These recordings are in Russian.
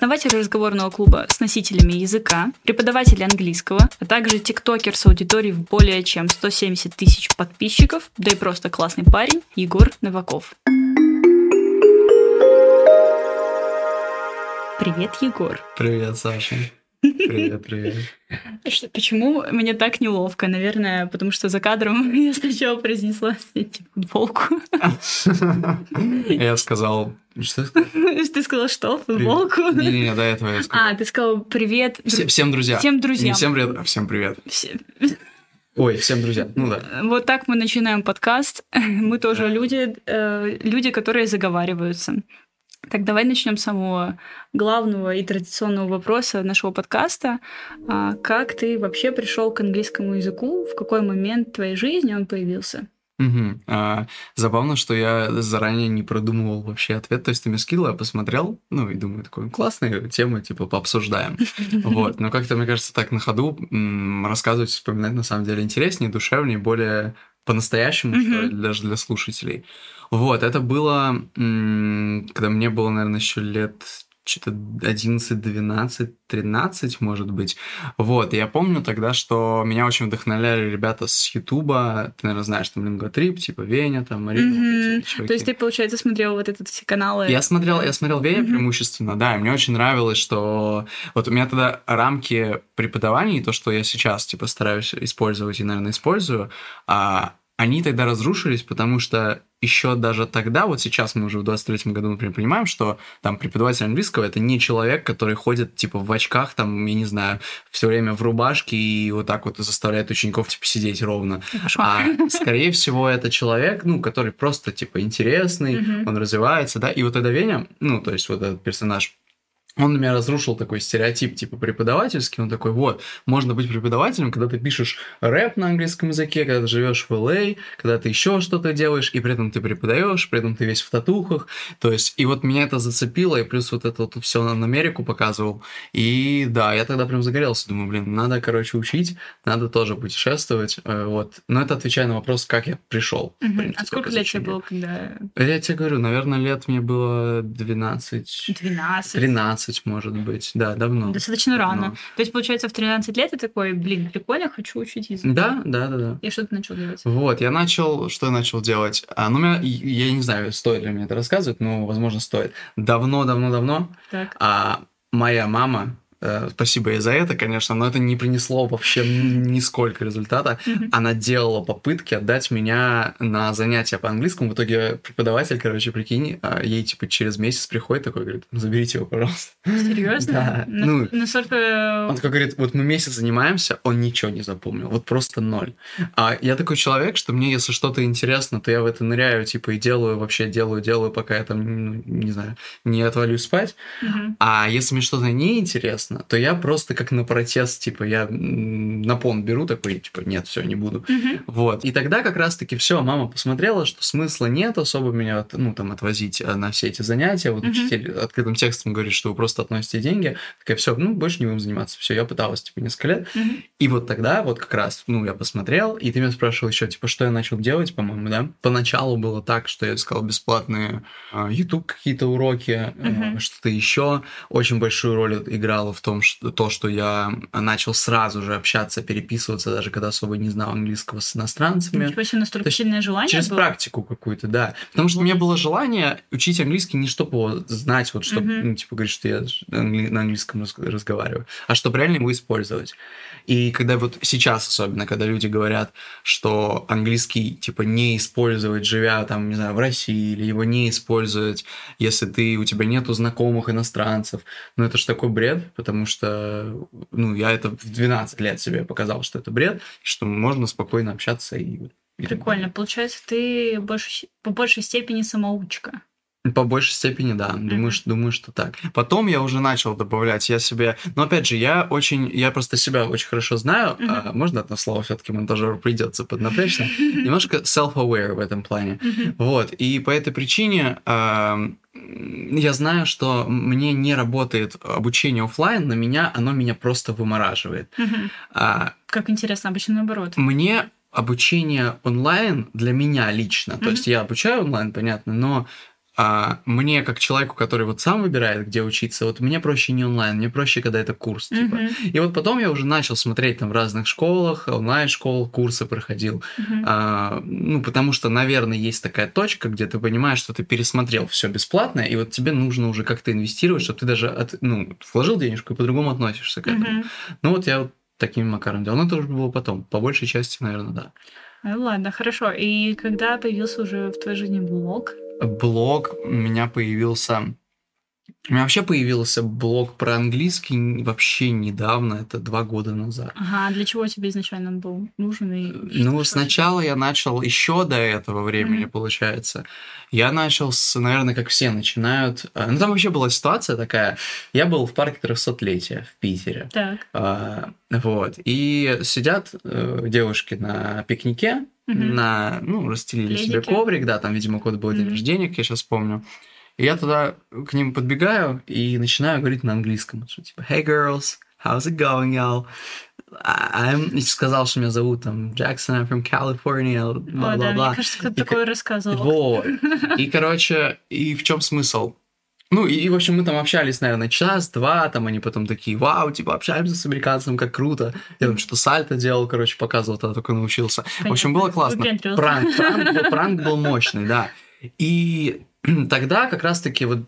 основатель разговорного клуба с носителями языка, преподаватель английского, а также тиктокер с аудиторией в более чем 170 тысяч подписчиков, да и просто классный парень Егор Новаков. Привет, Егор. Привет, Саша. Привет, привет. Что, почему мне так неловко? Наверное, потому что за кадром я сначала произнесла эти футболку. Я сказал... Что? Ты сказал что? Футболку? Не-не-не, до этого я сказал. А, ты сказал привет. Все- Всем друзья. Всем друзьям. Не всем привет, а всем привет. Ой, всем друзья. Ну да. Вот так мы начинаем подкаст. Мы тоже люди, э, люди, которые заговариваются. Так, давай начнем с самого главного и традиционного вопроса нашего подкаста. А как ты вообще пришел к английскому языку? В какой момент твоей жизни он появился? Мгм. А, забавно, что я заранее не продумывал вообще ответ. То есть ты мне скидывал, я посмотрел, ну и думаю, такой, классная тема, типа, пообсуждаем. Вот. Но как-то, мне кажется, так на ходу рассказывать, вспоминать на самом деле интереснее, душевнее, более по-настоящему, что ли, Мгм. даже для слушателей. Вот, это было, когда мне было, наверное, еще лет что-то 11, 12, 13, может быть. Вот, я помню тогда, что меня очень вдохновляли ребята с Ютуба, ты, наверное, знаешь, там Линготрип, типа Веня, там Марина, вот эти Мгм. чуваки. То есть ты, получается, смотрел вот этот все каналы? Я смотрел, я смотрел Веня Мгм. преимущественно, да, и мне очень нравилось, что вот у меня тогда рамки преподавания, и то, что я сейчас, типа, стараюсь использовать и, наверное, использую, а, они тогда разрушились, потому что еще даже тогда, вот сейчас мы уже в 23-м году, например, понимаем, что там преподаватель английского это не человек, который ходит, типа, в очках, там, я не знаю, все время в рубашке и вот так вот заставляет учеников, типа, сидеть ровно. Кошмар. А скорее всего, это человек, ну, который просто, типа, интересный, Мгм. он развивается, да, и вот тогда Веня, ну, то есть вот этот персонаж, он на меня разрушил такой стереотип, типа, преподавательский, он такой, вот, можно быть преподавателем, когда ты пишешь рэп на английском языке, когда ты живешь в LA, когда ты еще что-то делаешь, и при этом ты преподаешь, при этом ты весь в татухах, то есть, и вот меня это зацепило, и плюс вот это вот все на Америку показывал, и да, я тогда прям загорелся, думаю, блин, надо, короче, учить, надо тоже путешествовать, э, вот, но это отвечая на вопрос, как я пришел. Мгм. принципе, А сколько лет тебе было, когда... Я тебе говорю, наверное, лет мне было 12, 12? 13, может быть. Да, давно. Достаточно рано. Давно. То есть, получается, в 13 лет ты такой, блин, прикольно, хочу учить язык. Да, да, да, да. И что ты начал делать? Вот, я начал, что я начал делать? А, ну, меня, я не знаю, стоит ли мне это рассказывать, но, возможно, стоит. Давно-давно-давно Так. а, моя мама, спасибо ей за это, конечно, но это не принесло вообще нисколько результата. Она делала попытки отдать меня на занятия по английскому. В итоге преподаватель, короче, прикинь, а, ей типа через месяц приходит такой, говорит, «Ну, заберите его, пожалуйста. Серьезно? Да, На- ну, Настолько... Он такой говорит, вот мы месяц занимаемся, он ничего не запомнил, вот просто ноль. А я такой человек, что мне, если что-то интересно, то я в это ныряю, типа, и делаю, вообще делаю, делаю, пока я там, ну, не знаю, не отвалюсь спать. А если мне что-то не интересно, то я просто как на протест, типа, я на пон беру такой, типа, нет, все, не буду. Мгм. Вот. И тогда как раз-таки все, мама посмотрела, что смысла нет особо меня, ну, там, отвозить э, на все эти занятия. Вот Мгм. учитель открытым текстом говорит, что вы просто относите деньги. Такая, все, ну, больше не будем заниматься. Все, я пыталась, типа, несколько лет. Мгм. И вот тогда, вот как раз, ну, я посмотрел, и ты меня спрашивал еще, типа, что я начал делать, по-моему, да? Поначалу было так, что я искал бесплатные а, YouTube какие-то уроки, Мгм. что-то еще. Очень большую роль играло в том, что то, что я начал сразу же общаться, переписываться, даже когда особо не знал английского с иностранцами. Ничего себе, настолько То есть сильное желание Через было? практику какую-то, да. Потому что у меня было желание учить английский не чтобы его знать, вот чтобы, Мгм. ну, типа, говорить, что я англи- на английском раз- разговариваю, а чтобы реально его использовать. И когда вот сейчас особенно, когда люди говорят, что английский, типа, не использовать, живя там, не знаю, в России, или его не использовать, если ты, у тебя нету знакомых иностранцев, ну, это же такой бред, потому что, ну, я это в 12 лет себе показал, что это бред, что можно спокойно общаться и... и Прикольно. Получается, ты больше, по большей степени самоучка. По большей степени, да. Думаю, что, думаю, что так. Потом я уже начал добавлять, я себе... Но опять же, я очень... Я просто себя очень хорошо знаю. Мгм. А, можно одно слово все-таки монтажеру придется поднапрячься? Немножко self-aware в этом плане. Мгм. Вот. И по этой причине ам, я знаю, что мне не работает обучение оффлайн, на меня оно меня просто вымораживает. Мгм. А, Как интересно, обычно наоборот. мне обучение онлайн для меня лично, то Мгм. есть я обучаю онлайн, понятно, но а, мне, как человеку, который вот сам выбирает, где учиться, вот мне проще не онлайн, мне проще, когда это курс, типа. Мгм. И вот потом я уже начал смотреть там в разных школах, онлайн-школах, курсы проходил. Мгм. А, ну, потому что, наверное, есть такая точка, где ты понимаешь, что ты пересмотрел все бесплатно, и вот тебе нужно уже как-то инвестировать, чтобы ты даже от, ну, вложил денежку и по-другому относишься к этому. Мгм. Ну, вот я вот таким макаром делал. Но это уже было потом. По большей части, наверное, да. Ну ладно, хорошо. И когда появился уже в твоей жизни блог? Блог у меня появился... У меня вообще появился блог про английский вообще недавно, это два года назад. Ага, а для чего тебе изначально он был нужен? И Ну, сначала я начал еще до этого времени, Мгм. получается. Я начал с, наверное, как все начинают. а, Ну, там вообще была ситуация такая. Я был в парке 300-летия в Питере. Так. А, Вот. И сидят э, девушки на пикнике, Мгм. на, ну, расстелили себе Пледики. коврик, да, там, видимо, кот был день Мгм. рождения, как я сейчас помню. И я туда к ним подбегаю и начинаю говорить на английском. Что типа, hey girls, how's it going, y'all? I'm... И сказал, что меня зовут там Джексон, I'm from California, О, да, бла-бла-бла. мне кажется, кто-то И такое рассказывал. Вот. И, короче, и в чем смысл? Ну, и, в общем, мы там общались, наверное, час-два, там они потом такие, вау, типа, общаемся с американцем, как круто. Я там что-то сальто делал, короче, показывал, тогда только научился. В общем, было классно. Пранк, пранк, был, пранк был мощный, да. И тогда как раз-таки вот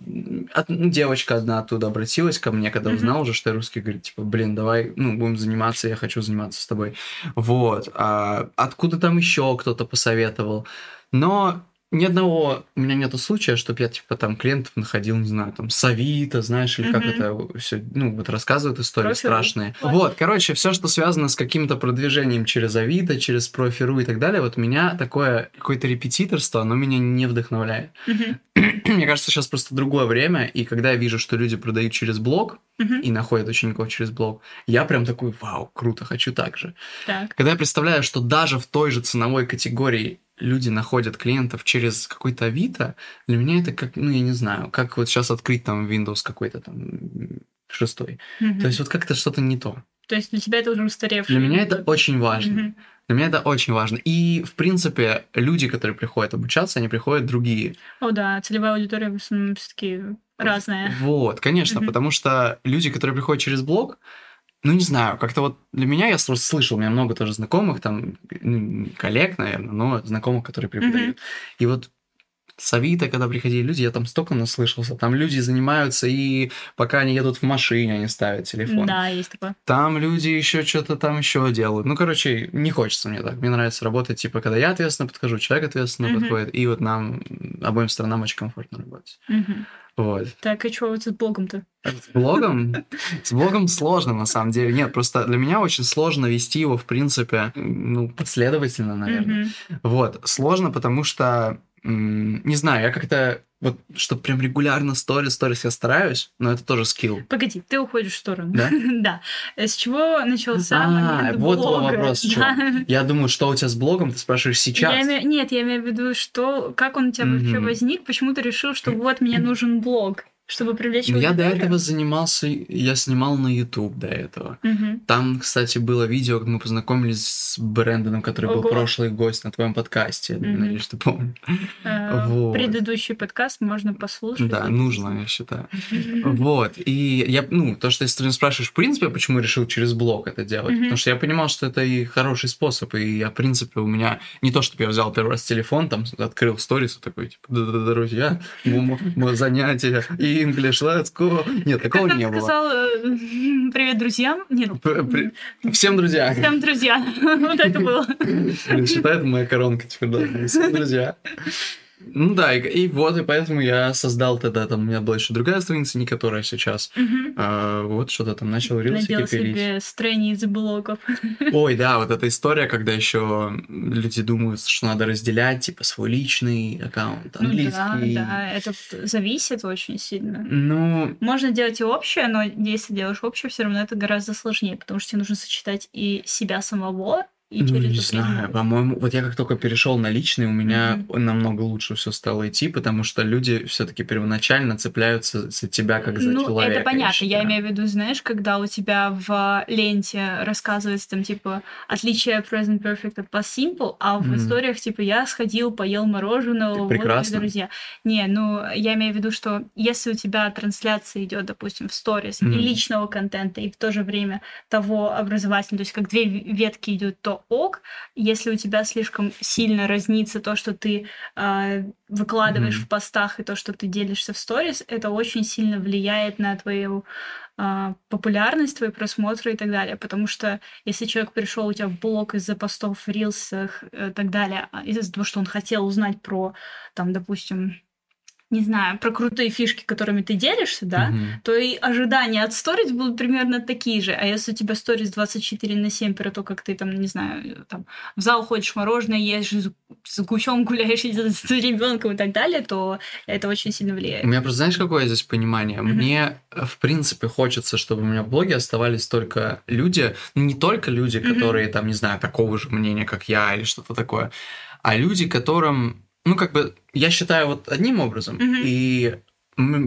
от- ну, девочка одна оттуда обратилась ко мне, когда узнала уже, что я русский, говорит, типа, блин, давай, ну, будем заниматься, я хочу заниматься с тобой. Вот. А откуда там еще кто-то посоветовал? Но ни одного у меня нету случая, чтобы я, типа, там клиентов находил, не знаю, там, с Авито, знаешь, или как Мгм. это все, ну, вот рассказывают истории Профи.ру. страшные. Ладно. Вот, короче, все, что связано с каким-то продвижением через Авито, через профи.ру и так далее, вот меня такое какое-то репетиторство, оно меня не вдохновляет. Мгм. Мне кажется, сейчас просто другое время, и когда я вижу, что люди продают через блог Мгм. и находят учеников через блог, я прям такой, вау, круто, хочу так же. Так. Когда я представляю, что даже в той же ценовой категории люди находят клиентов через какой-то Авито, для меня это как, ну, я не знаю, как вот сейчас открыть там Windows какой-то там шестой. Мгм. То есть вот как-то что-то не то. То есть для тебя это уже устаревший. Для меня это очень важно. Мгм. Для меня это очень важно. И, в принципе, люди, которые приходят обучаться, они приходят другие. О, да, целевая аудитория в основном все-таки разная. Вот, конечно, Мгм. потому что люди, которые приходят через блог, ну, не знаю, как-то вот для меня, я просто слышал, у меня много тоже знакомых, там, коллег, наверное, но знакомых, которые преподают. И вот с Авито, когда приходили люди, я там столько наслышался. Там люди занимаются, и пока они едут в машине, они ставят телефон. Да, есть такое. Там люди еще что-то там еще делают. Ну, короче, не хочется мне так. Мне нравится работать, типа, когда я ответственно подхожу, человек ответственно Мгм. подходит, и вот нам, обоим сторонам очень комфортно работать. Мгм. Вот. Так, и что вот с блогом-то? С блогом? С блогом сложно, на самом деле. Нет, просто для меня очень сложно вести его, в принципе, ну, последовательно, наверное. Вот. Сложно, потому что, не знаю, я как-то, вот, чтобы прям регулярно сторис, сторис я стараюсь, но это тоже скилл. Погоди, ты уходишь в сторону. Да? да. С чего начался А, момент вот блога? вопрос, с чего. Да. Я думаю, что у тебя с блогом, ты спрашиваешь сейчас. Я имею- Нет, я имею в виду, что как он у тебя вообще возник, почему ты решил, что вот мне нужен блог, чтобы привлечь Ну, я до этого занимался, я снимал на YouTube до этого. Мгм. Там, кстати, было видео, как мы познакомились с Брэндоном, который был Ого. прошлый гость на твоем подкасте. Мгм. Надеюсь, ты помнишь. Э, Вот. Предыдущий подкаст можно послушать. Да, нужно, я считаю. Вот, и я, ну, то, что если ты меня спрашиваешь, в принципе, почему я решил через блог это делать, Мгм. потому что я понимал, что это и хороший способ, и я, в принципе, у меня не то, чтобы я взял первый раз телефон, там, открыл сторис, и такой, типа, друзья, м- м- занятия, English, let's go. Нет, такого Как не было. сказал, э, привет друзьям? Нет, при- Всем друзья. всем друзья. Вот это было. Блин, считает моя коронка теперь, да, всем друзья. Ну да, и, и вот, и поэтому я создал тогда, там у меня была еще другая страница, не которая сейчас. Мгм. А, вот что-то там начал рилсики Надел пилить. себе страниц блогов. Ой, да, вот эта история, когда еще люди думают, что надо разделять, типа, свой личный аккаунт, Ну английский. да, да, это зависит очень сильно. Ну, Можно делать и общее, но если делаешь общее, все равно это гораздо сложнее, потому что тебе нужно сочетать и себя самого, и Ну, не знаю, по-моему, вот я как только перешел на личный, у меня намного лучше все стало идти, потому что люди все-таки первоначально цепляются за тебя как за ну, человека. это понятно. Я, считаю. имею в виду, знаешь, когда у тебя в ленте рассказывается там, типа, отличие present perfect от past simple, а в Мгм. историях, типа, я сходил, поел мороженого, мои прекрасно. друзья. Не, ну, я имею в виду, что если у тебя трансляция идет, допустим, в сторис и Мгм. личного контента, и в то же время того образовательного, то есть как две ветки идут, то ок. Если у тебя слишком сильно разнится то, что ты а, выкладываешь Мгм. в постах и то, что ты делишься в сторис, это очень сильно влияет на твою а, популярность, твои просмотры и так далее. Потому что если человек пришел у тебя в блог из-за постов в рилсах и так далее, а из-за того, что он хотел узнать про, там, допустим, не знаю, про крутые фишки, которыми ты делишься, да, Мгм. то и ожидания от сторис будут примерно такие же. А если у тебя сторис 24 на 7 про то, как ты там, не знаю, там в зал ходишь, мороженое ешь, с гусем гуляешь с ребенком и так далее, то это очень сильно У влияет. меня просто, знаешь, какое здесь понимание? Мгм. Мне, э, в принципе, хочется, чтобы у меня в блоге оставались только люди, ну, не только люди, которые, там, не знаю, такого же мнения, как я, или что-то такое, а люди, которым, ну, как бы, я считаю вот одним образом, Мгм. и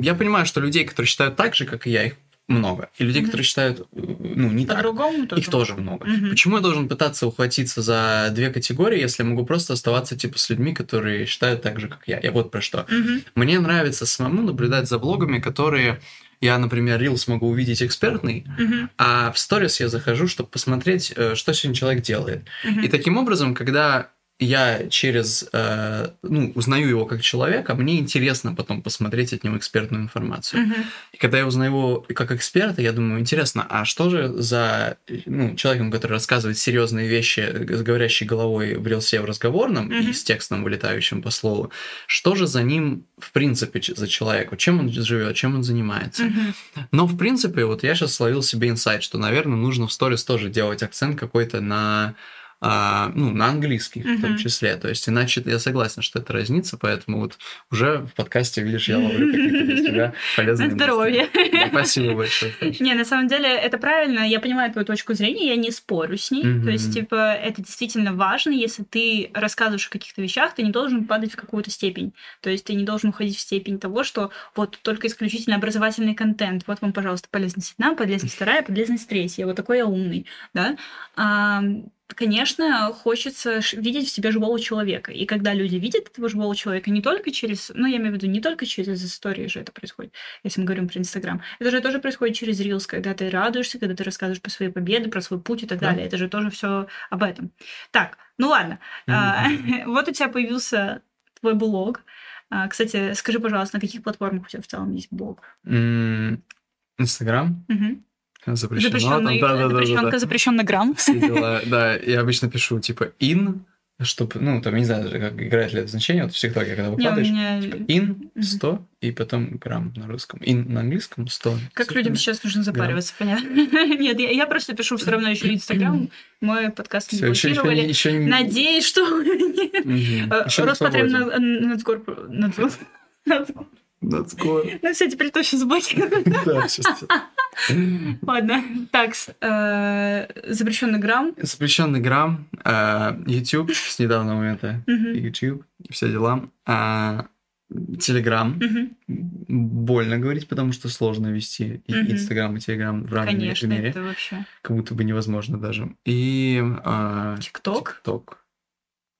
я понимаю, что людей, которые считают так же, как и я, их много, и людей, Мгм. которые считают, ну, не так. По-другому тоже. Их тоже много. Мгм. Почему я должен пытаться ухватиться за две категории, если я могу просто оставаться типа с людьми, которые считают так же, как я? Я вот про что. Мгм. Мне нравится самому наблюдать за блогами, которые я, например, Reels могу увидеть экспертный, Мгм. а в сторис я захожу, чтобы посмотреть, э, что сегодня человек делает. Мгм. И таким образом, когда я через, э, ну, узнаю его как человека, мне интересно потом посмотреть от него экспертную информацию. Мгм. И когда я узнаю его как эксперта, я думаю, интересно, а что же за ну, человеком, который рассказывает серьезные вещи с говорящей головой в рилсе в разговорном и Мгм. с текстом, вылетающим по слову, что же за ним, в принципе, за человека, чем он живет, чем он занимается. Мгм. Но, в принципе, вот я сейчас словил себе инсайт, что, наверное, нужно в сторис тоже делать акцент какой-то на а, ну, на английский в том числе. То есть, иначе я согласен, что это разница, поэтому вот уже в подкасте, видишь, я ловлю какие-то для себя полезные здоровье. Спасибо большое. Не, на самом деле это правильно, я понимаю твою точку зрения, я не спорю с ней. То есть, типа, это действительно важно, если ты рассказываешь о каких-то вещах, ты не должен падать в какую-то степень. То есть ты не должен уходить в степень того, что вот только исключительно образовательный контент. Вот вам, пожалуйста, полезность одна, полезность вторая, полезность третья. Вот такой я умный, да. А, Конечно, хочется видеть в себе живого человека. И когда люди видят этого живого человека не только через, ну, я имею в виду, не только через истории же это происходит, если мы говорим про Инстаграм. Это же тоже происходит через Reels, когда ты радуешься, когда ты рассказываешь про свои победы, про свой путь и так Да. далее. Это же тоже все об этом. Так, ну ладно. А, Вот у тебя появился твой блог. А, Кстати, скажи, пожалуйста, на каких платформах у тебя в целом есть блог? Инстаграм запрещено. Запрещенный, там, да-да-да-да-да. запрещенка, запрещенный грамм. Все дела. Да, я обычно пишу типа in, чтобы, ну, там, я не знаю даже, как играет ли это значение, вот в ТикТоке, когда выкладываешь, меня- типа in Мгм. 100 и потом грамм на русском. In на английском 100. Как людям понятно. сейчас нужно запариваться, понятно? Нет, я, я просто пишу все равно еще Инстаграм. Мой подкаст не блокировали. не- ещё не- Надеюсь, что Роспотребнадзор... Надзор... Надскоро. Ну, все, теперь точно заблокировали. Да, сейчас. Ладно. Так, э, запрещенный грамм. Запрещенный грамм, э, YouTube с недавнего момента. YouTube, все дела. А, Телеграм. Мгм. Больно говорить, потому что сложно вести и. Инстаграм и Телеграм в равной Конечно, мере. это вообще... Как будто бы невозможно даже. И а, ТикТок? ТикТок.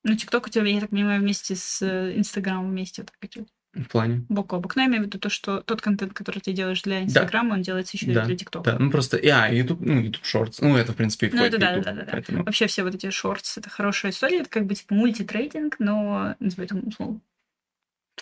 Ну, ТикТок у тебя, я так понимаю, вместе с э, Инстаграмом вместе вот так идет. В плане. Бок о бок. Но я имею в виду то, что тот контент, который ты делаешь для Инстаграма, он делается еще и Да, для ТикТока. Да, ну просто, и, а, YouTube, ну, YouTube Shorts, ну, это, в принципе, и Ну, это да, YouTube, да, да, да. поэтому- Вообще все вот эти шортс это хорошая история, это как бы типа мультитрейдинг, но назовем это условно.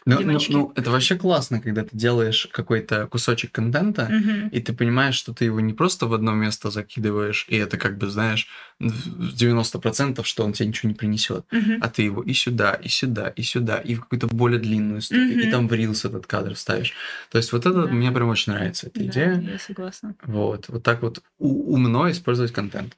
Ну, ну, Девочки. ну, это вообще классно, когда ты делаешь какой-то кусочек контента, Мгм. и ты понимаешь, что ты его не просто в одно место закидываешь, и это как бы, знаешь, в 90%, что он тебе ничего не принесет, Мгм. а ты его и сюда, и сюда, и сюда, и в какую-то более длинную историю, и Мгм. там в Reels этот кадр вставишь. То есть вот это Да. мне прям очень нравится, эта Да, идея. я согласна. Вот, вот так вот умно использовать контент.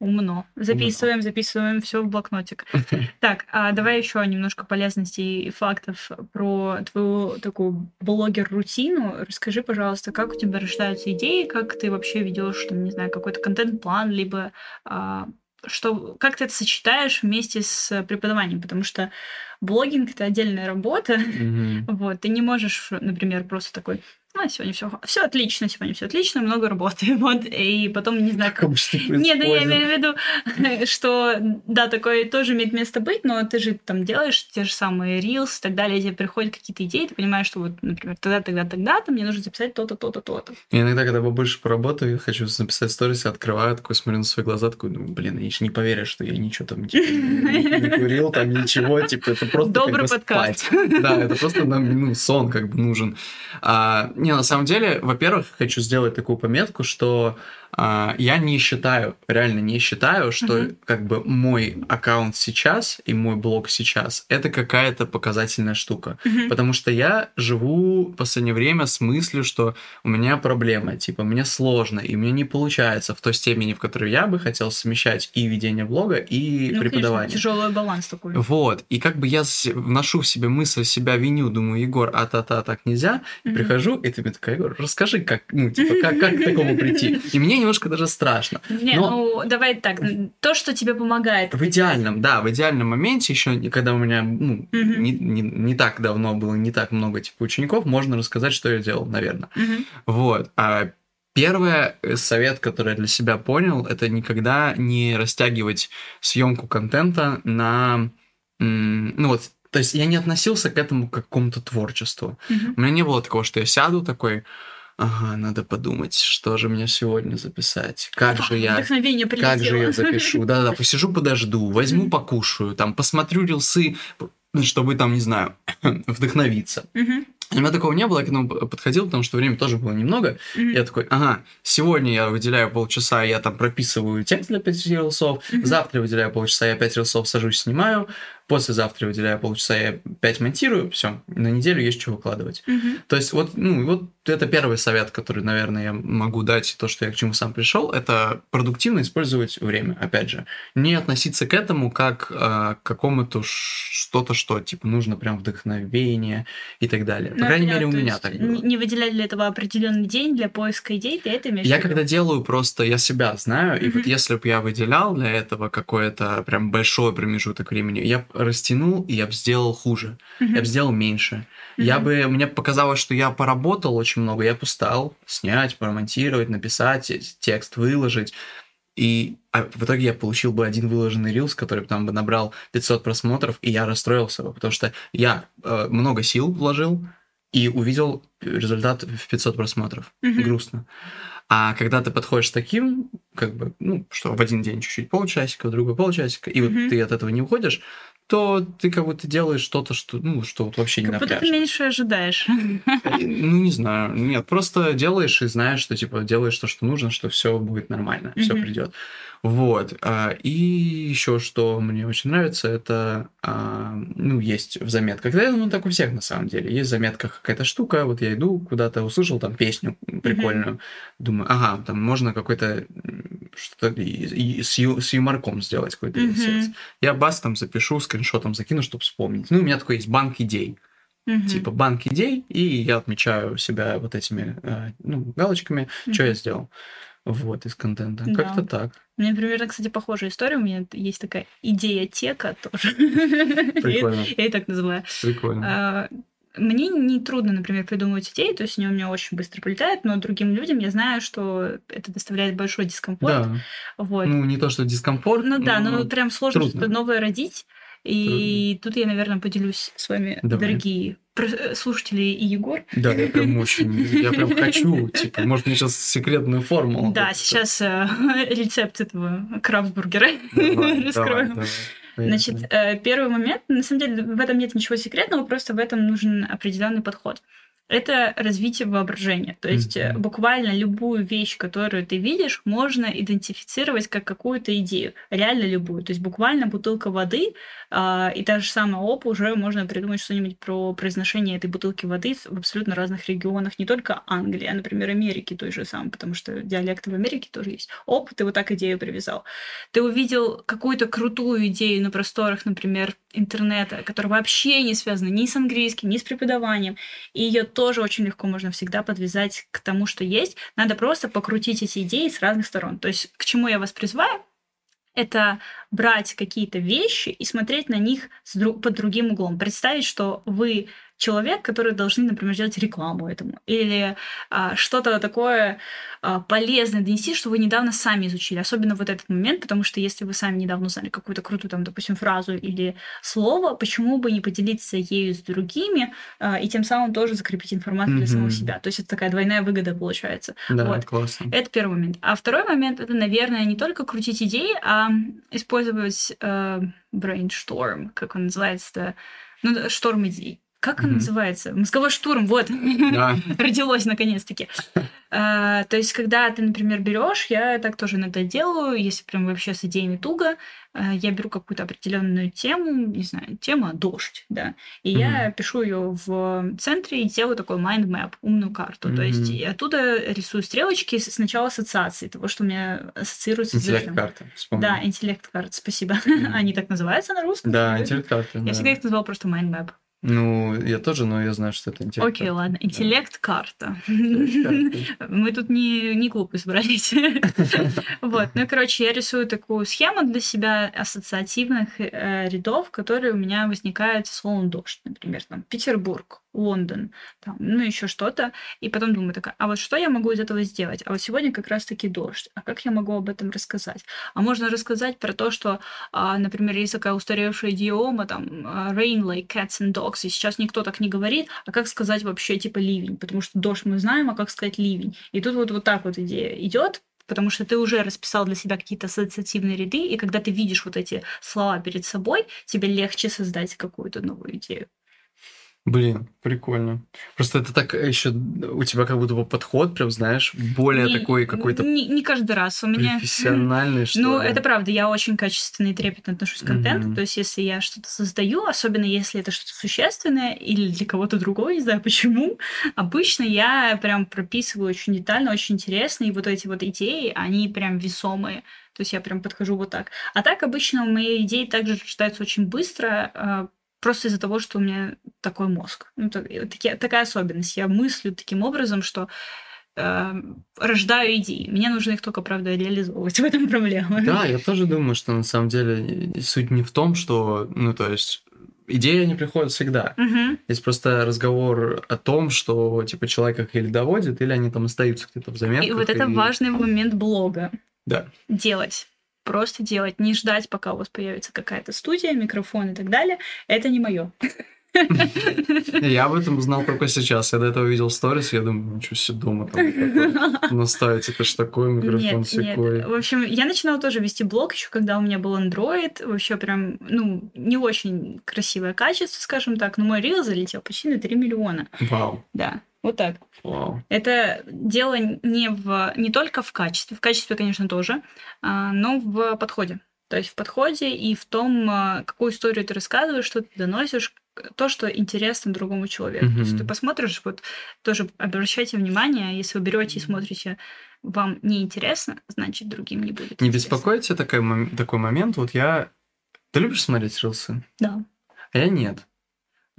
Умно. Записываем, записываем все в блокнотик. Так, а давай еще немножко полезностей и фактов про твою такую блогер-рутину. Расскажи, пожалуйста, как у тебя рождаются идеи, как ты вообще ведешь, там, не знаю, какой-то контент-план, либо а, что как ты это сочетаешь вместе с преподаванием, потому что блогинг это отдельная работа, Мгм. вот, ты не можешь, например, просто такой, а, сегодня все, все отлично, сегодня все отлично, много работы, вот, и потом, не знаю, Как обычно нет, ну я имею в виду, что да, такое тоже имеет место быть, но ты же там делаешь те же самые reels и так далее, тебе приходят какие-то идеи, ты понимаешь, что вот, например, тогда, тогда, тогда-то мне нужно записать то-то, то-то, то-то. Иногда, когда побольше поработаю, хочу написать сторис, открываю, такой смотрю на свои глаза, такой, ну, блин, они же не поверят, что я ничего там типа, не курил, там ничего, типа, это просто Добрый подкаст. Да, это просто нам, ну, сон как бы нужен. А, не, на самом деле, во-первых, хочу сделать такую пометку, что я не считаю, реально не считаю, что Мгм. как бы мой аккаунт сейчас и мой блог сейчас это какая-то показательная штука. Мгм. Потому что я живу в последнее время с мыслью, что у меня проблема, типа, мне сложно, и мне не получается в той степени, в которой я бы хотел совмещать и ведение блога, и Ну, преподавание. конечно, тяжелый баланс такой. Вот, и как бы я вношу в себе мысль, себя виню, думаю, Егор, а та-та, так нельзя, и Мгм. прихожу, и ты мне такая, Егор, расскажи, как, ну, типа, как, как к такому прийти. И мне немножко даже страшно. Не, Но- ну давай так, то, что тебе помогает. В идеальном, да, в идеальном моменте, еще когда у меня ну, Мгм. не, не- не так давно было, не так много типа учеников, можно рассказать, что я делал, наверное. Мгм. Вот. А первый э, совет, который я для себя понял, это никогда не растягивать съемку контента на, ну вот, то есть я не относился к этому как к какому-то творчеству. Мгм. У меня не было такого, что я сяду такой, ага, надо подумать, что же мне сегодня записать, как же я Вдохновение прилетело. как же я запишу? Да-да, посижу, подожду, возьму, покушаю, там, посмотрю рилсы, п- чтобы там, не знаю, вдохновиться. У меня такого не было, я к этому подходил, потому что времени тоже было немного. Мгм. Я такой, ага, сегодня я выделяю полчаса, я там прописываю текст для пяти рилсов, Мгм. завтра выделяю полчаса, я пять рилсов сажусь, снимаю, послезавтра выделяю полчаса, я пять монтирую, все, на неделю есть что выкладывать. Мгм. То есть вот, ну, вот это первый совет, который, наверное, я могу дать, то, что я к чему сам пришел, это продуктивно использовать время, опять же. Не относиться к этому как а, к какому-то что-то, что, типа, нужно прям вдохновение и так далее. По Ну, крайней я мере, у меня так было. Не выделять для этого определенный день для поиска идей, ты это имеешь Я когда делаю просто, я себя знаю, и вот если бы я выделял для этого какой-то прям большой промежуток времени, я растянул, и я бы сделал хуже, Мгм. я бы сделал меньше. Я Мгм. бы, мне показалось, что я поработал очень много, я бы устал снять, промонтировать, написать э, текст, выложить. И а в итоге я получил бы один выложенный рилс, который там бы набрал 500 просмотров, и я расстроился бы, потому что я э, много сил вложил и увидел результат в 500 просмотров. Мгм. Грустно. А когда ты подходишь с таким, как бы, ну, что в один день чуть-чуть полчасика, в другой полчасика, и вот Мгм. ты от этого не уходишь, то ты как будто делаешь что-то, что, ну, что вот вообще не Как будто ты меньше ожидаешь. Ну, не знаю. Нет, просто делаешь и знаешь, что, типа, делаешь то, что нужно, что все будет нормально, все придет. Вот. А, И еще что мне очень нравится, это, а, ну, есть в заметках. Да, ну, так у всех, на самом деле. Есть в заметках какая-то штука, вот я иду куда-то, услышал там песню прикольную, думаю, ага, там можно какой-то что-то с, ю- с юморком сделать какой-то рилсец. Я бас там запишу, скриншотом закину, чтобы вспомнить. Ну, у меня такой есть банк идей Мгм. типа банк идей, и я отмечаю себя вот этими э, ну, галочками, что Мгм. я сделал. Вот, из контента. Да. Как-то так. Меня примерно, кстати, похожая история. У меня есть такая идея-тека тоже. Прикольно. Я и так называю. Прикольно. А, Мне не трудно, например, придумывать идеи, то есть они у меня очень быстро прилетают, но другим людям я знаю, что это доставляет большой дискомфорт. Да. Вот. Ну, не то, что дискомфорт. Ну да, но ну прям сложно трудно. что-то новое родить. И тут я, наверное, поделюсь с вами, Давай. дорогие пр- слушатели и Егор. Да, я прям очень, я прям хочу, типа, может, мне сейчас секретную формулу. Да, сейчас э, рецепт этого крабсбургера давай. Значит, э, первый момент, на самом деле, в этом нет ничего секретного, просто в этом нужен определенный подход. Это развитие воображения. То есть э, Мгм. буквально любую вещь, которую ты видишь, можно идентифицировать как какую-то идею. Реально любую. То есть буквально бутылка воды и та же самая опа уже можно придумать что-нибудь про произношение этой бутылки воды в абсолютно разных регионах, не только Англии, а, например, Америки той же самой, потому что диалекты в Америке тоже есть. Оп, ты вот так идею привязал ты увидел какую-то крутую идею на просторах, например, интернета, которая вообще не связана ни с английским, ни с преподаванием, и ее тоже очень легко можно всегда подвязать к тому, что есть. Надо просто покрутить эти идеи с разных сторон. То есть к чему я вас призываю? Это брать какие-то вещи и смотреть на них под другим углом. Представить, что вы человек, который должны, например, делать рекламу этому или а, что-то такое а, полезное донести, что вы недавно сами изучили, особенно вот этот момент, потому что если вы сами недавно узнали какую-то крутую, там, допустим, фразу или слово, почему бы не поделиться ею с другими а, и тем самым тоже закрепить информацию для самого себя. То есть это такая двойная выгода получается. Да, вот. классно. Это первый момент. А второй момент это, наверное, не только крутить идеи, а использовать э, brainstorm, как он называется, ну, шторм идей. Как он называется? Мозговой штурм, вот. Родилось наконец-таки. А, то есть, когда ты, например, берешь, я так тоже иногда делаю, если прям вообще с идеями туго, а, я беру какую-то определенную тему, не знаю, тема дождь, да, и mm-hmm. я пишу ее в центре и делаю такой mind map, умную карту. Mm-hmm. То есть, и оттуда рисую стрелочки сначала ассоциации, того, что у меня ассоциируется интеллект с Интеллект-карта, Да, интеллект-карта, спасибо. Mm-hmm. Они так называются на русском? Да, интеллект-карта. Я да. всегда их называла просто mind map. Ну, я тоже, но я знаю, что это интеллект. Окей, ладно. Интеллект-карта. Мы тут не, не глупо собрались. Вот. Ну, короче, я рисую такую схему для себя ассоциативных э, рядов, которые у меня возникают словом дождь. Например, там Петербург, Лондон, там, ну, еще что-то. И потом думаю такая, а вот что я могу из этого сделать? А вот сегодня как раз-таки дождь. А как я могу об этом рассказать? А можно рассказать про то, что, а, например, есть такая устаревшая идиома, там, а, rain like cats and dogs, и сейчас никто так не говорит, а как сказать вообще, типа, ливень? Потому что дождь мы знаем, а как сказать ливень? И тут вот, вот так вот идея идет, потому что ты уже расписал для себя какие-то ассоциативные ряды, и когда ты видишь вот эти слова перед собой, тебе легче создать какую-то новую идею. Блин, прикольно. Просто это так еще у тебя как будто бы подход, прям, знаешь, более не, такой какой-то... Не, не каждый раз. У меня... Профессиональный, что Ну, ли. это правда. Я очень качественно и трепетно отношусь к контенту. Mm-hmm. То есть, если я что-то создаю, особенно если это что-то существенное или для кого-то другого, не знаю почему, обычно я прям прописываю очень детально, очень интересно, и вот эти вот идеи, они прям весомые. То есть я прям подхожу вот так. А так обычно мои идеи также читаются очень быстро, а, просто из-за того, что у меня такой мозг. Ну, так, таки, такая особенность. Я мыслю таким образом, что э, рождаю идеи. Мне нужно их только, правда, реализовывать. В этом проблема. Да, я тоже думаю, что на самом деле суть не в том, что, ну, то есть идеи не приходят всегда. Угу. Есть просто разговор о том, что типа человек их или доводит, или они там остаются где-то в заметках. И вот это и... важный момент блога. Да. Делать просто делать, не ждать, пока у вас появится какая-то студия, микрофон и так далее. Это не мое. Я об этом узнал только сейчас. Я до этого видел сторис, я думаю, ничего себе дома там наставить, это ж такой микрофон секой. В общем, я начинала тоже вести блог еще, когда у меня был Android. Вообще прям, ну, не очень красивое качество, скажем так, но мой рил залетел почти на 3 миллиона. Вау. Да. Вот так. Wow. Это дело не, в, не только в качестве, в качестве, конечно, тоже, а, но в подходе. То есть в подходе и в том, а, какую историю ты рассказываешь, что ты доносишь, то, что интересно другому человеку. Mm-hmm. То есть ты посмотришь, вот тоже обращайте внимание, если вы берете и смотрите, вам не интересно, значит другим не будет. Не интересно. беспокоит тебя такой, такой момент? Вот я... Ты любишь смотреть рилсы? Да. А я нет.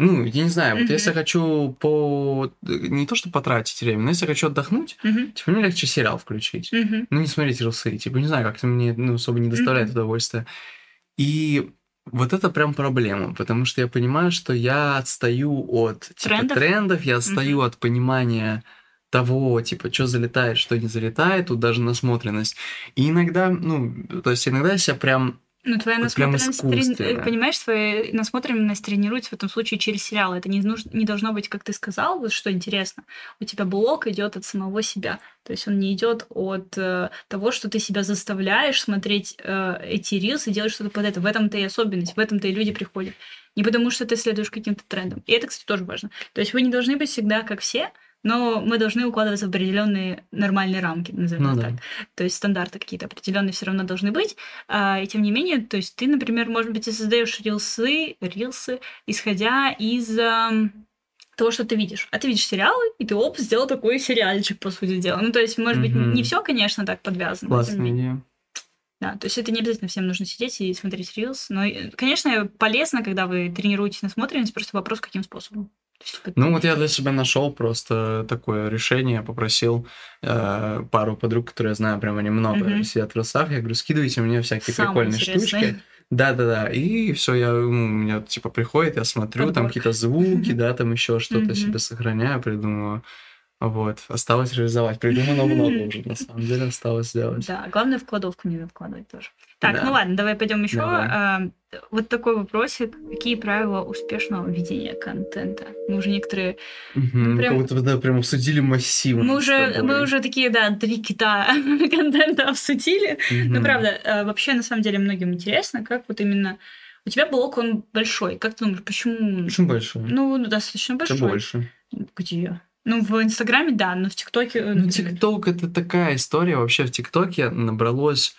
Ну, я не знаю, вот если я хочу по... Не то, что потратить время, но если я хочу отдохнуть, типа, мне легче сериал включить. Ну, не смотреть рилсы. Типа, не знаю, как-то мне ну, особо не доставляет удовольствия. И вот это прям проблема, потому что я понимаю, что я отстаю от типа, трендов, трендов я отстаю от понимания того, типа, что залетает, что не залетает, тут даже насмотренность. И иногда, ну, то есть иногда я себя прям ну, твоя вот насмотренность, трени... понимаешь, твоя насмотренность тренируется в этом случае через сериал. Это не, нужно, не должно быть, как ты сказал, вот что интересно. У тебя блок идет от самого себя. То есть он не идет от э, того, что ты себя заставляешь смотреть э, эти рилсы и делать что-то под это. В этом-то и особенность, в этом-то и люди приходят. Не потому, что ты следуешь каким-то трендам. И это, кстати, тоже важно. То есть вы не должны быть всегда как все, но мы должны укладываться в определенные нормальные рамки, назовем ну, так. Да. То есть стандарты какие-то определенные все равно должны быть. А, и тем не менее, то есть ты, например, может быть, и создаешь рилсы, рилсы, исходя из а, того, что ты видишь. А ты видишь сериалы, и ты оп, сделал такой сериальчик, по сути дела. Ну, то есть, может быть, не все, конечно, так подвязано. Классная идея. Да, то есть это не обязательно всем нужно сидеть и смотреть рилс. Но, конечно, полезно, когда вы тренируете насмотренность, просто вопрос, каким способом. Ну вот я для себя нашел просто такое решение, попросил э, пару подруг, которые я знаю, прям они много Мгм. сидят в Росах, я говорю, скидывайте мне всякие Самые прикольные интересные. штучки. Да-да-да, и все, я, ну, у меня типа приходит, я смотрю, там Подборка. какие-то звуки, да, там еще что-то себе сохраняю, придумываю. Вот, осталось реализовать. Придумано много уже, на самом деле, осталось сделать. Да, главное в кладовку не откладывать тоже. Так, Да. ну ладно, давай пойдем еще. Давай. вот такой вопросик. Какие правила успешного ведения контента? Мы уже некоторые... Мгм, прям- Как будто, да, прям обсудили массивно. Мы уже, мы уже такие, да, три кита контента обсудили. Ну, Мгм. правда, э, вообще, на самом деле, многим интересно, как вот именно... У тебя блог, он большой. Как ты думаешь, почему... Очень большой. Ну, ну, достаточно большой. больше. Где? Ну, в Инстаграме, да, но в ТикТоке... э, Ну. ТикТок это такая история. Вообще в ТикТоке набралось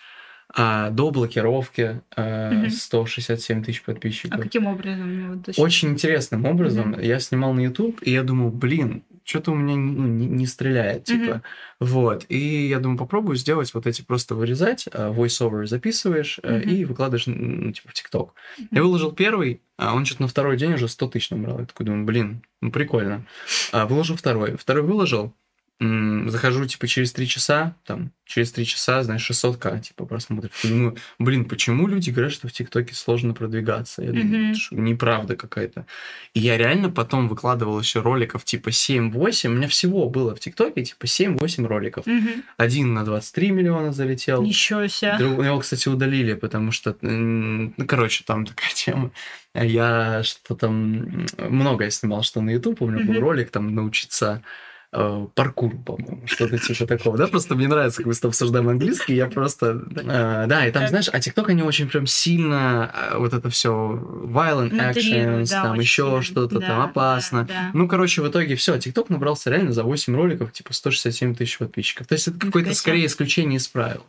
а, до блокировки а, Мгм. 167 тысяч А подписчиков. каким образом? Ну, Очень интересным образом. Мгм. Я снимал на YouTube, и я думал, блин, что-то у меня ну, не, не стреляет, типа. Вот. И я думаю, попробую сделать вот эти просто вырезать, а, voice-over записываешь Мгм. и выкладываешь, ну, типа, в ТикТок. Мгм. Я выложил первый, а он что-то на второй день уже 100 тысяч набрал. Я такой думаю, блин, ну прикольно. А, выложил второй. Второй выложил, захожу, типа, через три часа, там, через три часа, знаешь, 600к, типа, просмотров. Я Думаю, блин, почему люди говорят, что в ТикТоке сложно продвигаться? Я думаю, это что, неправда какая-то. И я реально потом выкладывал еще роликов, типа, 7-8. У меня всего было в ТикТоке, типа, 7-8 роликов. Мгм. Один на 23 миллиона залетел. Ничего себе. Друг- Его, кстати, удалили, потому что, ну, короче, там такая тема. Я что там м, многое снимал, что на YouTube. У меня был Мгм. ролик там научиться э, паркуру, по-моему, что-то типа такого, да, просто мне нравится, как мы с тобой обсуждаем английский, я просто, э, да, и там, знаешь, а TikTok они очень прям сильно э, вот это все violent actions, да, там еще что-то Да, там опасно. да, да. Ну, короче, в итоге все, TikTok набрался реально за 8 роликов, типа 167 тысяч подписчиков. То есть это какое-то скорее исключение из правил.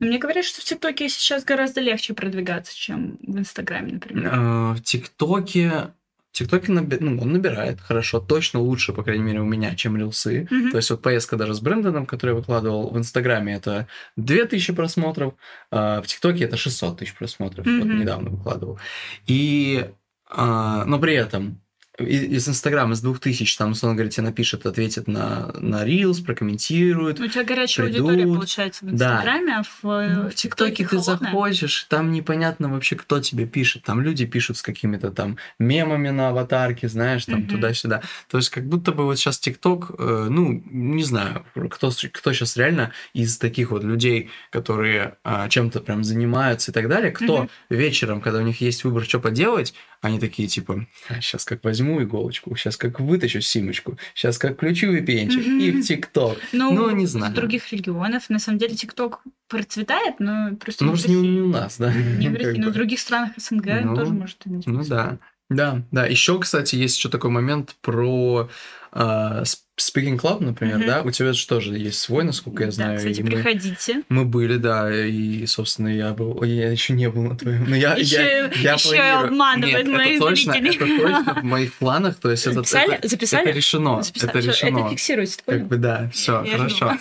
Мне говорят, что в ТикТоке сейчас гораздо легче продвигаться, чем в Инстаграме, например. В ТикТоке... ТикТоке наби- ну, он набирает хорошо, точно лучше, по крайней мере, у меня, чем рилсы. Мгм. То есть вот поездка даже с Брэндоном, который я выкладывал в Инстаграме, это 2000 просмотров, а в ТикТоке это 600 тысяч просмотров, вот Мгм. недавно выкладывал. И... а, но при этом из Инстаграма, из 2000, там, условно говоря, тебе напишет, ответит на, на Reels, прокомментирует, У тебя горячая придут. аудитория, получается, в Да. Инстаграме, а в, э, Ну, в в ТикТоке ты холодная. заходишь, там непонятно вообще, кто тебе пишет. Там люди пишут с какими-то там мемами на аватарке, знаешь, там Мгм. туда-сюда. То есть как будто бы вот сейчас ТикТок, э, ну, не знаю, кто, кто сейчас реально из таких вот людей, которые а, чем-то прям занимаются и так далее, кто Мгм. вечером, когда у них есть выбор, что поделать, они такие типа, сейчас как возьму иголочку, сейчас как вытащу симочку, сейчас как включу VPN и Мгм. в ТикТок. Ну, Ну, не с знаю. других регионов, на самом деле, ТикТок процветает, но просто Ну, может, не, не у нас, да? Не в России, но в других странах СНГ Ну, тоже может иметь Ну да. Да, да. Еще, кстати, есть еще такой момент про а, Sp- Speaking Club, например, Мгм. да? У тебя же тоже есть свой, насколько я Да, знаю. кстати, и мы, приходите. мы были, да, и, собственно, я был... Я еще не был на твоем... Но я, Ещё- я, я планирую. обманывает Нет, моих это точно, зрителей. это точно в моих планах, то есть это, Записали? это, Записали? это решено, Записали. это решено. Это фиксируется, Как бы да, все, хорошо.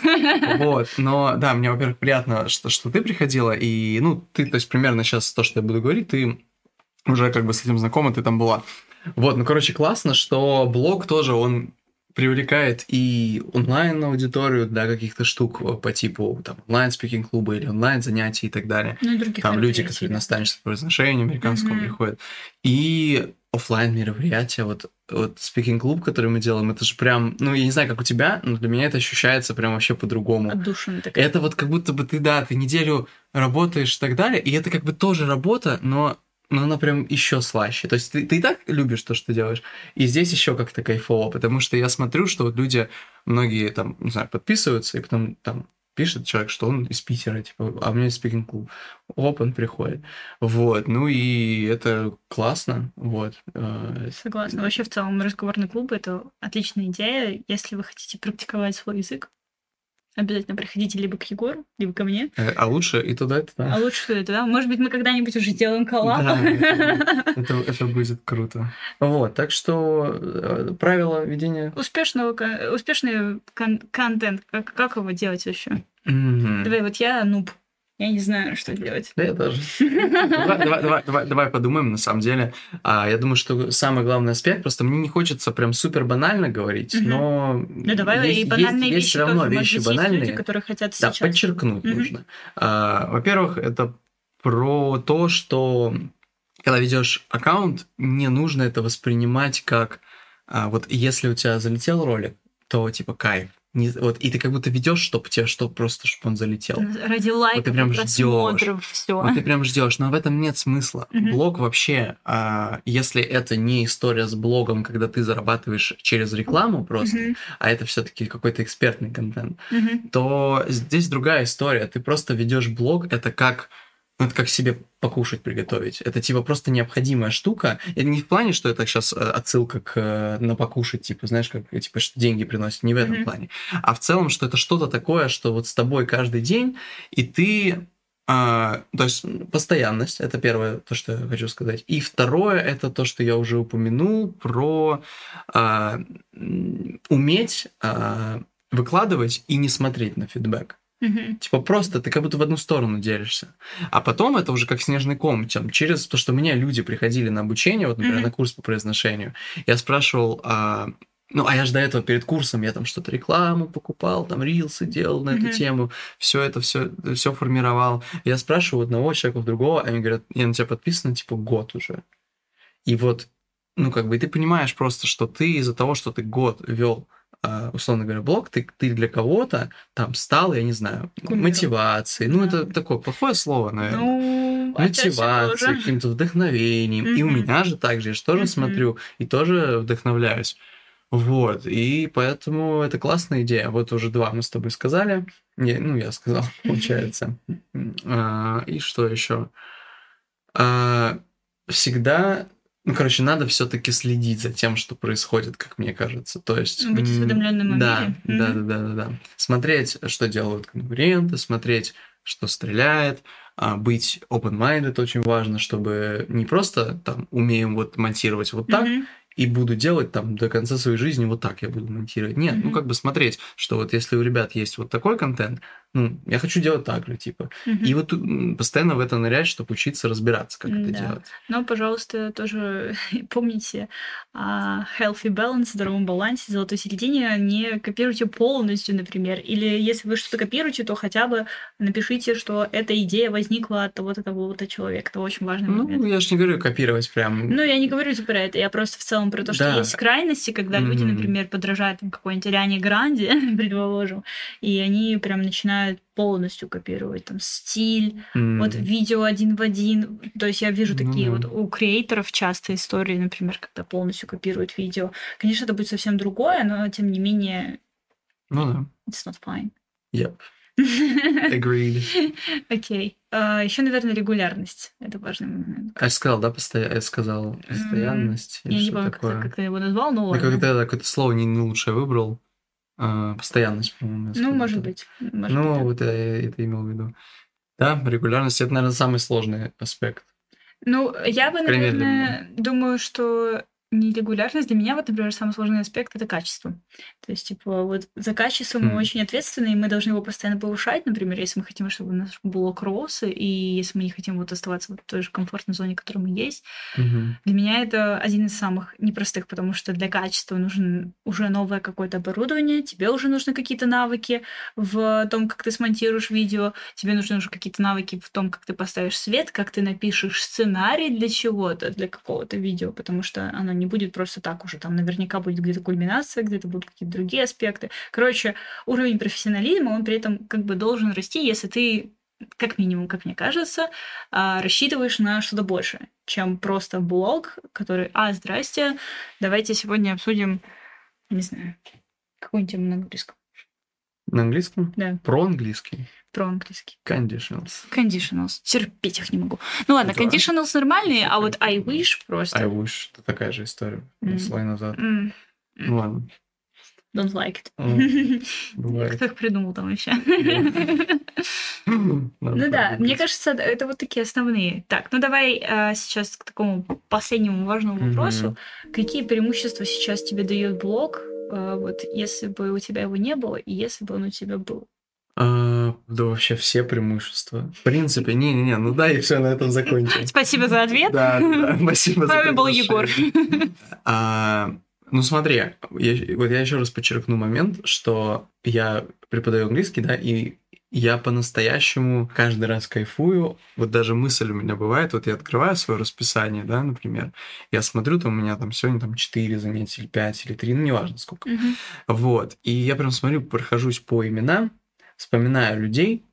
Вот, но да, мне, во-первых, приятно, что, что ты приходила, и, ну, ты, то есть, примерно сейчас то, что я буду говорить, ты уже как бы с этим знакома, ты там была. Вот, ну, короче, классно, что блог тоже, он привлекает и онлайн-аудиторию для каких-то штук по типу там онлайн-спикинг-клуба или онлайн-занятий и так далее. Ну, и других Там люди, которые да. на наставничество по произношению американскому Мгм. приходят. И оффлайн мероприятия, вот, вот speaking клуб, который мы делаем, это же прям, ну, я не знаю, как у тебя, но для меня это ощущается прям вообще по-другому. Отдушина такая. Это вот как будто бы ты, да, ты неделю работаешь и так далее, и это как бы тоже работа, но, но она прям еще слаще. То есть ты, ты и так любишь то, что ты делаешь, и здесь еще как-то кайфово, потому что я смотрю, что вот люди, многие там, не знаю, подписываются, и потом там пишет человек, что он из Питера, типа, а у меня спикинг клуб. Оп, он приходит. Вот, ну и это классно, вот. Э, Согласна. Вообще, в целом, разговорный клуб — это отличная идея. Если вы хотите практиковать свой язык, обязательно приходите либо к Егору, либо ко мне. э, А лучше и туда, и туда. А лучше это, да? Может быть, мы когда-нибудь уже сделаем коллаб. Да, это, будет круто. Вот, так что э, правила ведения... Успешного, успешный кон- контент, как, как его делать вообще? Давай, вот я нуб. Я не знаю, что делать. Да, я тоже. Давай, давай, давай, давай, давай подумаем, на самом деле. А, я думаю, что самый главный аспект, просто мне не хочется прям супер банально говорить, но Ну давай есть, и банальные есть, есть вещи все равно тоже. Может вещи есть банальные. люди, которые хотят Да, сейчас. подчеркнуть Мгм. нужно. А, во-первых, это про то, что когда ведешь аккаунт, не нужно это воспринимать как а, вот если у тебя залетел ролик, то типа кайф. Не- вот, и ты как будто ведешь, чтобы тебе что просто, чтобы он залетел. Ради лайков, прям и просмотров, все. Вот ты прям ждешь, но в этом нет смысла. Мгм. Блог вообще, а, если это не история с блогом, когда ты зарабатываешь через рекламу просто, а это все-таки какой-то экспертный контент, то здесь другая история. Ты просто ведешь блог, это как это как себе покушать приготовить. Это типа просто необходимая штука. И не в плане, что это сейчас отсылка к э, на покушать, типа, знаешь, как типа что деньги приносят. Не в этом Мгм. плане. А в целом, что это что-то такое, что вот с тобой каждый день, и ты а, то есть постоянность, это первое, то, что я хочу сказать. И второе, это то, что я уже упомянул, про а, уметь а, выкладывать и не смотреть на фидбэк. Мгм. Типа просто ты как будто в одну сторону делишься. А потом это уже как снежный ком. Там, через то, что меня люди приходили на обучение, вот, например, Мгм. на курс по произношению, я спрашивал, а, ну, а я же до этого перед курсом я там что-то рекламу покупал, там рилсы делал на Мгм. эту тему, все это все, все формировал. Я спрашиваю у одного человека, у другого, они говорят, я на тебя подписан, типа, год уже. И вот, ну, как бы, и ты понимаешь просто, что ты из-за того, что ты год вел условно говоря, блог, ты, ты для кого-то там стал, я не знаю, Кумиром. мотивацией. Ну, это такое плохое слово, наверное. Ну, отчасти Мотивацией, каким-то вдохновением. И у меня же так же, я же тоже Мгм. смотрю и тоже вдохновляюсь. Вот, и поэтому это классная идея. Вот уже два мы с тобой сказали. Не, ну, я сказал, получается. А, И что еще? А, Всегда, ну, короче, надо все-таки следить за тем, что происходит, как мне кажется. То есть... Быть осведомленным о Да, мире. да, да, да, да, да. Смотреть, что делают конкуренты, смотреть, что стреляет, а, быть open-minded очень важно, чтобы не просто там умеем вот монтировать вот так, Мгм. и буду делать там до конца своей жизни вот так я буду монтировать. Нет, ну Мгм. как бы смотреть, что вот если у ребят есть вот такой контент, ну, я хочу делать так же, типа. Мгм. И вот постоянно в это нырять, чтобы учиться разбираться, как это Да. делать. Но, пожалуйста, тоже помните о healthy balance, здоровом балансе, золотой середине. Не копируйте полностью, например. Или если вы что-то копируете, то хотя бы напишите, что эта идея возникла от того-то, того-то человека. Это очень момент. Ну, я же не говорю копировать прям. Ну, я не говорю про это, я просто в целом про то, что Да. есть крайности, когда люди, Мгм. например, подражают там, какой-нибудь Ариане Гранде, предположим, и они прям начинают полностью копировать там стиль, м, вот видео один в один. То есть я вижу Ну такие да. вот у креаторов часто истории, например, когда полностью копируют видео. Конечно, это будет совсем другое, но тем не менее, Ну да. it's not fine. Yep. Agreed. Окей. Еще, наверное, регулярность. Это важный момент. А я сказал, да, постоя... я сказал постоянность. Я или не помню, как, ты- такое. как ты его назвал, но Ну, как-то какое-то слово не, не лучшее выбрал. А, постоянность, по-моему. я Ну, может быть. может Ну, быть, да. вот я это имел в виду. Да, регулярность это, наверное, самый сложный аспект. Ну, я бы, наверное, думаю, что нерегулярность для меня, вот, например, самый сложный аспект это качество. То есть, типа, вот за качеством мы Хм. очень ответственны, и мы должны его постоянно повышать, например, если мы хотим, чтобы у нас блок рос, и если мы не хотим вот оставаться вот в той же комфортной зоне, в которой мы есть. Мгм. Для меня это один из самых непростых, потому что для качества нужно уже новое какое-то оборудование, тебе уже нужны какие-то навыки в том, как ты смонтируешь видео, тебе нужны уже какие-то навыки в том, как ты поставишь свет, как ты напишешь сценарий для чего-то, для какого-то видео, потому что оно не будет просто так уже, там наверняка будет где-то кульминация, где-то будут какие-то другие аспекты. Короче, уровень профессионализма, он при этом как бы должен расти, если ты как минимум, как мне кажется, а, рассчитываешь на что-то большее, чем просто блог, который, а, здрасте, давайте сегодня обсудим, не знаю, какую-нибудь тему на английском. На английском? Да, Про английский. про английский. Conditionals. Conditionals. Терпеть их не могу. Ну ладно, Да. conditionals нормальные, а вот I wish просто... I wish. Это такая же история. М. Слой назад. м, Ну ладно. Don't like it. Бывает. Кто их придумал там вообще? Ну да, мне кажется, это вот такие основные. Так, ну давай а, сейчас к такому последнему важному вопросу. Какие преимущества сейчас тебе дает блог, вот если бы у тебя его не было, и если бы он у тебя был? А, Да вообще все преимущества. В принципе, не-не-не, ну да, и все на этом закончим. Спасибо за ответ. Да, да, спасибо С вами был Егор. А, ну смотри, я, вот я еще раз подчеркну момент, что я преподаю английский, да, и я по-настоящему каждый раз кайфую. Вот даже мысль у меня бывает, вот я открываю свое расписание, да, например, я смотрю, там у меня там сегодня там 4 занятия, или 5, или 3, ну неважно сколько. Мгм. Вот, и я прям смотрю, прохожусь по именам, вспоминаю людей,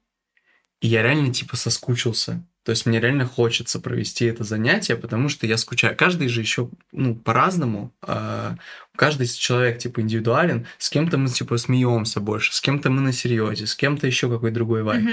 и я реально типа соскучился. То есть мне реально хочется провести это занятие, потому что я скучаю. Каждый же еще ну, по-разному. а, Каждый человек типа индивидуален. С кем-то мы типа смеемся больше, с кем-то мы на серьезе, с кем-то еще какой другой вайб.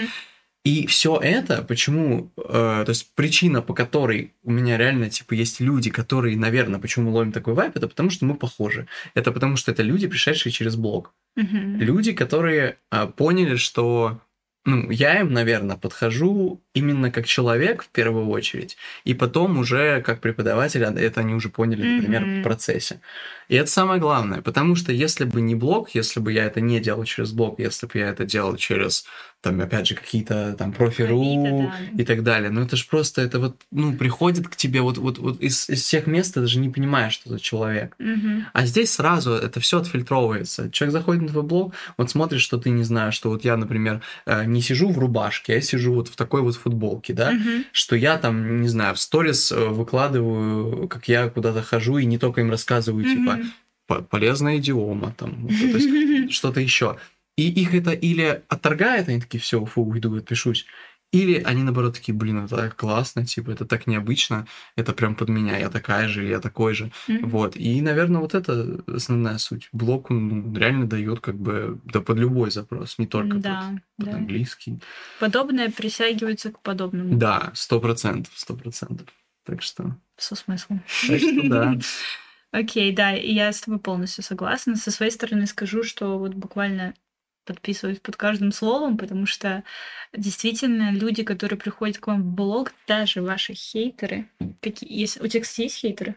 И все это, почему, э, то есть причина, по которой у меня реально, типа, есть люди, которые, наверное, почему мы ловим такой вайп, это потому что мы похожи. Это потому что это люди, пришедшие через блог. Мгм. Люди, которые а, поняли, что ну, я им, наверное, подхожу именно как человек в первую очередь, и потом уже как преподаватель, а это они уже поняли, например, Мгм. в процессе. И это самое главное, потому что если бы не блог, если бы я это не делал через блог, если бы я это делал через, там, опять же, какие-то там профи.ру да. и так далее, ну это же просто, это вот, ну, приходит к тебе вот, вот, вот из, из всех мест, ты даже не понимаешь, что за человек. Мгм. А здесь сразу это все отфильтровывается. Человек заходит на твой блог, вот смотрит, что ты не знаешь, что вот я, например, э, не сижу в рубашке, я сижу вот в такой вот футболке, да, Мгм. что я там, не знаю, в сторис э, выкладываю, как я куда-то хожу, и не только им рассказываю, типа, Мгм. по- полезная идиома, там, вот, то есть что-то еще. И их это или отторгает, они такие, все, фу, уйду, отпишусь. Или они, наоборот, такие, блин, это так классно, типа, это так необычно, это прям под меня, я такая же, я такой же. Мгм. Вот. И, наверное, вот это основная суть. Блок он ну, реально дает как бы да под любой запрос, не только Да, под, под да. английский. Подобное присягивается к подобному. Да, сто процентов, сто процентов. Так что, Со смыслом. так что да. Окей, да, и я с тобой полностью согласна. Со своей стороны скажу, что вот буквально подписываюсь под каждым словом, потому что действительно люди, которые приходят к вам в блог, даже ваши хейтеры, какие есть, у тебя, есть хейтеры?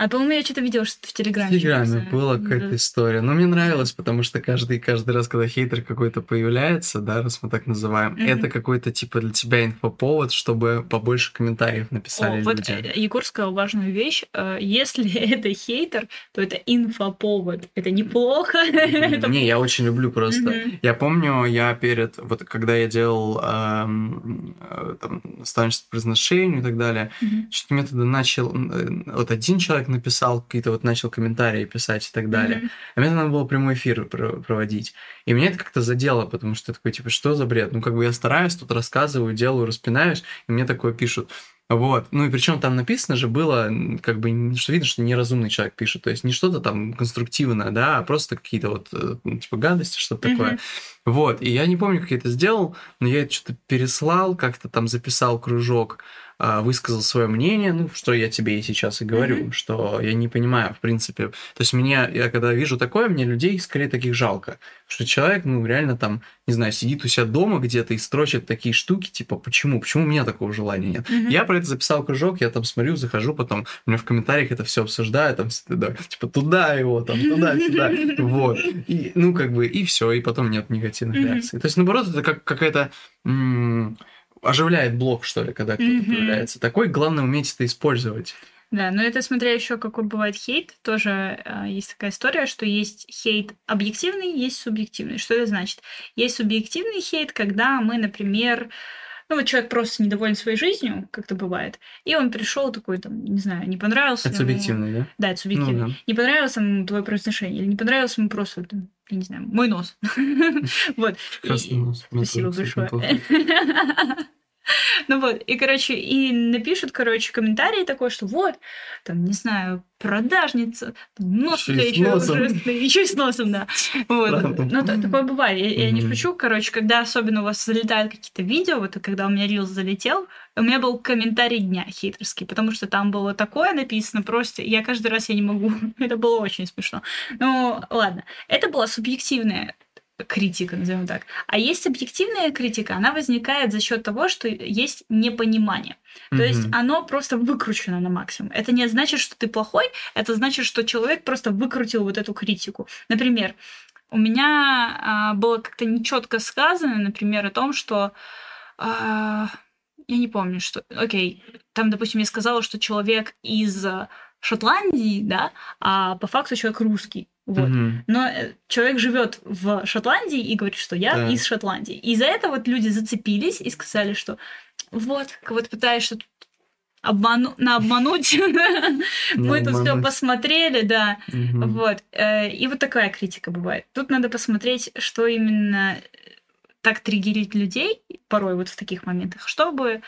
А, по-моему, я что-то видела, что в В Телеграме. Телеграме что-то была какая-то история. Но мне нравилось, потому что каждый, каждый раз, когда хейтер какой-то появляется, да, раз мы так называем, Мгм. это какой-то типа для тебя инфоповод, чтобы побольше комментариев написали О, вот люди. э, Егор сказал важную вещь. Э, Если это хейтер, то это инфоповод. Это неплохо. Не, я очень люблю просто. Я помню, я перед, вот когда я делал эм, э, там, по произношению и так далее, что-то мне тогда начал, вот один человек написал, какие-то вот начал комментарии писать и так далее. Мгм. А мне надо было прямой эфир про- проводить. И меня это как-то задело, потому что такой, типа, что за бред? Ну, как бы я стараюсь, тут рассказываю, делаю, распинаюсь, и мне такое пишут. Вот. Ну и причем там написано же было, как бы, что видно, что неразумный человек пишет. То есть не что-то там конструктивное, да, а просто какие-то вот, э, ну, типа, гадости, что-то Мгм. такое. Вот. И я не помню, как я это сделал, но я это что-то переслал, как-то там записал кружок, высказал свое мнение, ну, что я тебе и сейчас и говорю, Мгм. что я не понимаю, в принципе. То есть мне, я когда вижу такое, мне людей скорее таких жалко. Что человек, ну, реально там, не знаю, сидит у себя дома где-то и строчит такие штуки, типа, почему? Почему у меня такого желания нет? Мгм. Я про это записал кружок, я там смотрю, захожу, потом у меня в комментариях это все обсуждаю, там, да, типа, туда его, там, туда-сюда, вот. И, ну, как бы, и все, и потом нет негативных реакций. То есть, наоборот, это как какая-то оживляет блог, что ли, когда кто-то Мгм. появляется. Такой, главное, уметь это использовать. Да, но это смотря еще какой бывает хейт, тоже э, есть такая история, что есть хейт объективный, есть субъективный. Что это значит? Есть субъективный хейт, когда мы, например, ну вот человек просто недоволен своей жизнью, как это бывает, и он пришел такой, там, не знаю, не понравился Это ему- субъективно, да? Да, это субъективно. Ну, да. Не понравилось ему твое произношение, или не понравилось ему просто, там, я не знаю, мой нос. Вот. Красный нос. Спасибо большое. Ну вот, и, короче, и напишут, короче, комментарий такой, что вот, там, не знаю, продажница, нос у тебя еще ужасный, еще и с носом, да. Вот. Ну, та- такое бывает. Я, не шучу, короче, когда особенно у вас залетают какие-то видео, вот когда у меня рилс залетел, у меня был комментарий дня хейтерский, потому что там было такое написано просто, я каждый раз я не могу. Это было очень смешно. Ну, ладно. Это была субъективная критика, назовем так. А есть объективная критика, она возникает за счет того, что есть непонимание. То есть Мгм. оно просто выкручено на максимум. Это не значит, что ты плохой, это значит, что человек просто выкрутил вот эту критику. Например, у меня а, было как-то нечетко сказано, например, о том, что а, я не помню, что, окей, там, допустим, я сказала, что человек из Шотландии, да, а по факту человек русский. Вот. Мгм. Но э, человек живет в Шотландии и говорит, что я Да. из Шотландии. И из-за этого вот люди зацепились и сказали, что вот, кого-то пытаешь что-то обману... на обмануть. Мы тут все посмотрели, да. Вот. э, И вот такая критика бывает. Тут надо посмотреть, что именно э, так триггерит людей порой вот в таких моментах, чтобы,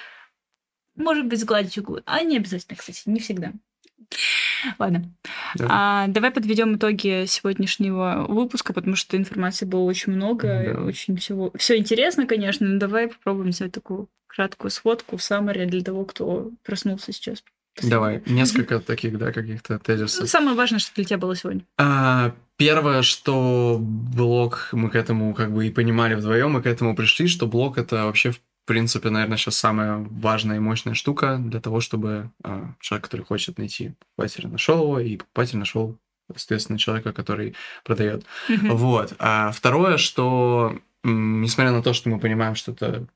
может быть, сгладить углы. А не обязательно, кстати, не всегда. Ладно. Да. А, давай подведем итоги сегодняшнего выпуска, потому что информации было очень много, Да. очень всего. Все интересно, конечно, но давай попробуем сделать такую краткую сводку, саммари для того, кто проснулся сейчас. Давай, несколько таких, да, каких-то Ну, тезисов. Самое важное, что для тебя было сегодня. А, Первое, что блог, мы к этому как бы и понимали вдвоем, мы к этому пришли, что блог это вообще, в принципе, наверное, сейчас самая важная и мощная штука для того, чтобы а, человек, который хочет найти покупателя, нашел его, и покупатель нашел, соответственно, человека, который продает. Вот. А второе, что несмотря на то, что мы понимаем, что это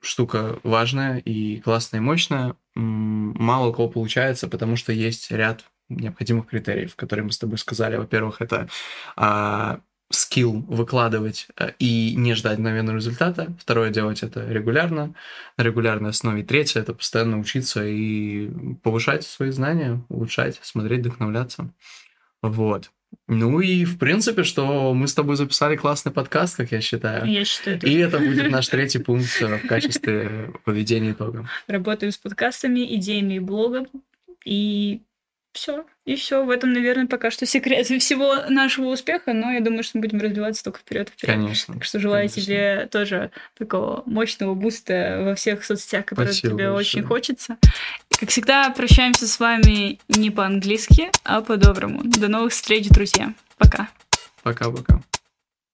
штука важная и классная и мощная, мало у кого получается, потому что есть ряд необходимых критериев, которые мы с тобой сказали. Во-первых, это а, скилл выкладывать а, и не ждать мгновенного результата. Второе, делать это регулярно, на регулярной основе. Третье, это постоянно учиться и повышать свои знания, улучшать, смотреть, вдохновляться. Вот. Ну и, в принципе, что мы с тобой записали классный подкаст, как я считаю. Я считаю, И это будет наш третий пункт э, в качестве подведения итога. работаем с подкастами, идеями и блогом. И все. И все. В этом, наверное, пока что секрет всего нашего успеха, но я думаю, что мы будем развиваться только вперед вперед. Конечно. Так что желаю Конечно. тебе тоже такого мощного буста во всех соцсетях, которые Спасибо тебе большое. очень хочется. И, как всегда, прощаемся с вами не по-английски, а по-доброму. До новых встреч, друзья. Пока. Пока-пока.